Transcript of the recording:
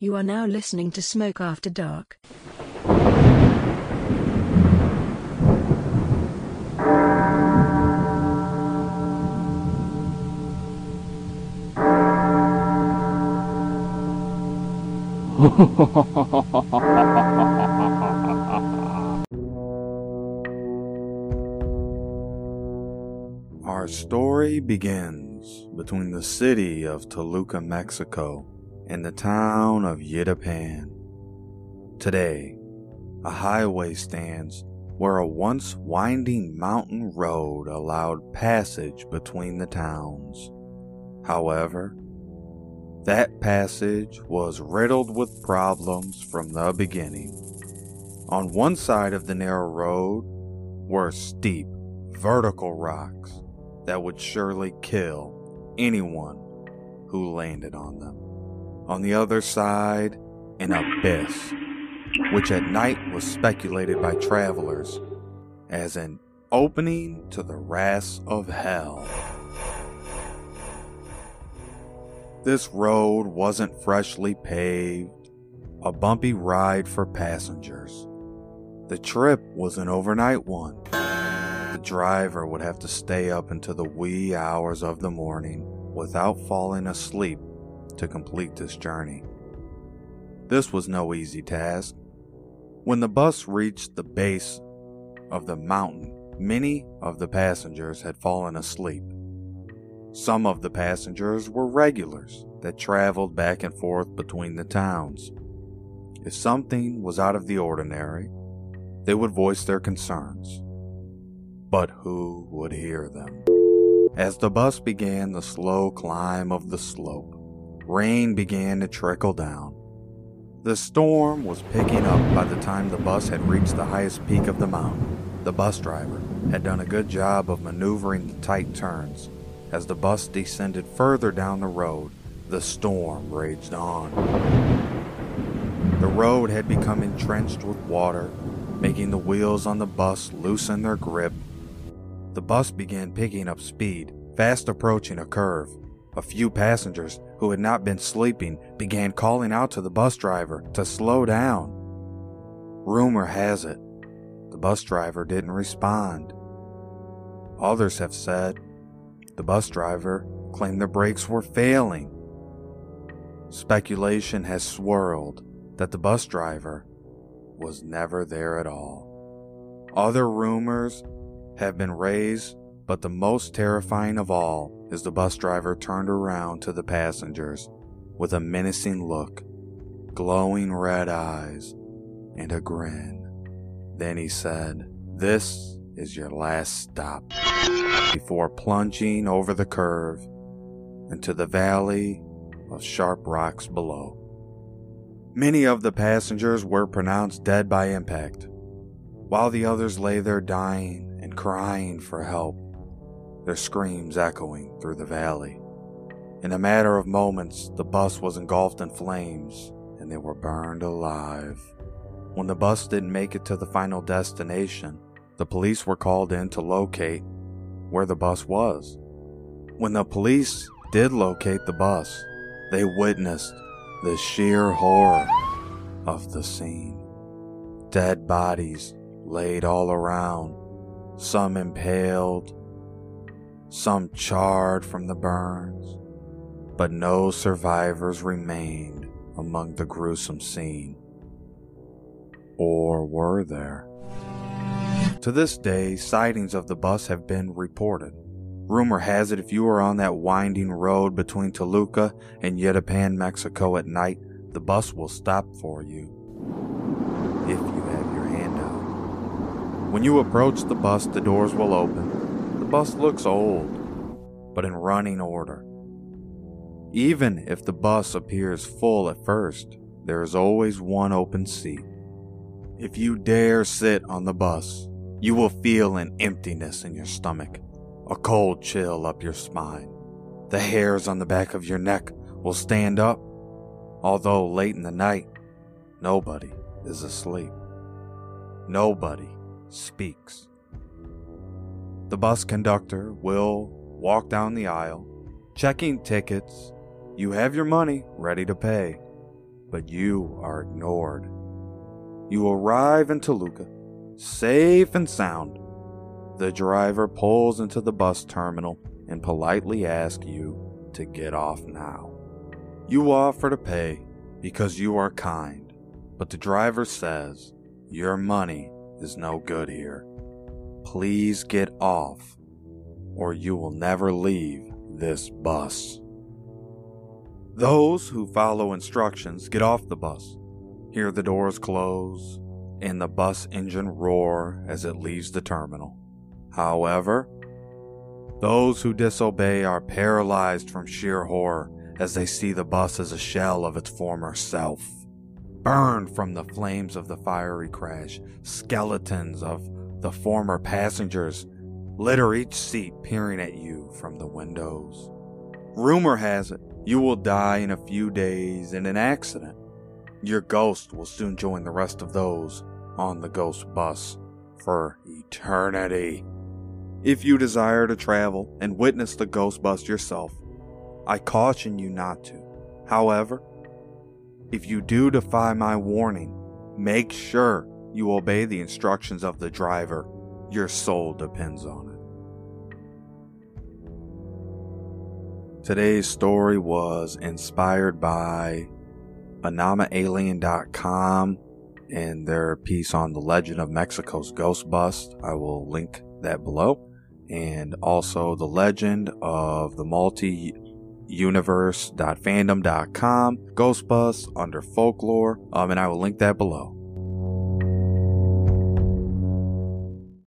You are now listening to Smoke After Dark. Our story begins between the city of Toluca, Mexico, and the town of Yitapan. Today, a highway stands where a once winding mountain road allowed passage between the towns. However, that passage was riddled with problems from the beginning. On one side of the narrow road were steep, vertical rocks that would surely kill anyone who landed on them. On the other side, an abyss, which at night was speculated by travelers as an opening to the wrath of hell. This road wasn't freshly paved, a bumpy ride for passengers. The trip was an overnight one. The driver would have to stay up into the wee hours of the morning without falling asleep to complete this journey. This was no easy task. When the bus reached the base of the mountain, many of the passengers had fallen asleep. Some of the passengers were regulars that traveled back and forth between the towns. If something was out of the ordinary, they would voice their concerns. But who would hear them? As the bus began the slow climb of the slope, rain began to trickle down. The storm was picking up by the time the bus had reached the highest peak of the mountain. The bus driver had done a good job of maneuvering the tight turns. As the bus descended further down the road, the storm raged on. The road had become entrenched with water, making the wheels on the bus loosen their grip. The bus began picking up speed, fast approaching a curve. A few passengers who had not been sleeping began calling out to the bus driver to slow down. Rumor has it, the bus driver didn't respond. Others have said the bus driver claimed the brakes were failing. Speculation has swirled that the bus driver was never there at all. Other rumors have been raised, but the most terrifying of all is the bus driver turned around to the passengers with a menacing look, glowing red eyes, and a grin. Then he said, This is your last stop, before plunging over the curve into the valley of sharp rocks below. Many of the passengers were pronounced dead by impact, while the others lay there dying and crying for help, their screams echoing through the valley. In a matter of moments, the bus was engulfed in flames and they were burned alive. When the bus didn't make it to the final destination, the police were called in to locate where the bus was. When the police did locate the bus, they witnessed the sheer horror of the scene. Dead bodies laid all around, some impaled, some charred from the burns, but no survivors remained among the gruesome scene. Or were there? To this day, sightings of the bus have been reported. Rumor has it if you are on that winding road between Toluca and Yetapan, Mexico at night, the bus will stop for you. If you have your hand out. When you approach the bus, the doors will open. Bus looks old, but in running order. Even if the bus appears full at first, there is always one open seat. If you dare sit on the bus, you will feel an emptiness in your stomach a cold chill up your spine. The hairs on the back of your neck will stand up, although late in the night, nobody is asleep. Nobody speaks. The bus conductor will walk down the aisle, checking tickets. You have your money ready to pay. but you are ignored. You arrive in Toluca, safe and sound. The driver pulls into the bus terminal and politely asks you to get off now. You offer to pay because you are kind, but the driver says your money is no good here. Please get off, or you will never leave this bus. Those who follow instructions get off the bus, hear the doors close, and the bus engine roar as it leaves the terminal. However, those who disobey are paralyzed from sheer horror as they see the bus as a shell of its former self. Burned from the flames of the fiery crash, skeletons of the former passengers litter each seat peering at you from the windows. Rumor has it you will die in a few days in an accident. Your ghost will soon join the rest of those on the ghost bus for eternity. If you desire to travel and witness the ghost bus yourself, I caution you not to. However, if you do defy my warning, make sure you obey the instructions of the driver. Your soul depends on it. Today's story was inspired by Anomalien.com and their piece on the legend of Mexico's Ghost Bus. I will link that below. And also the legend of the multi universe.fandom.com, Ghost Bus under folklore, um, and I will link that below.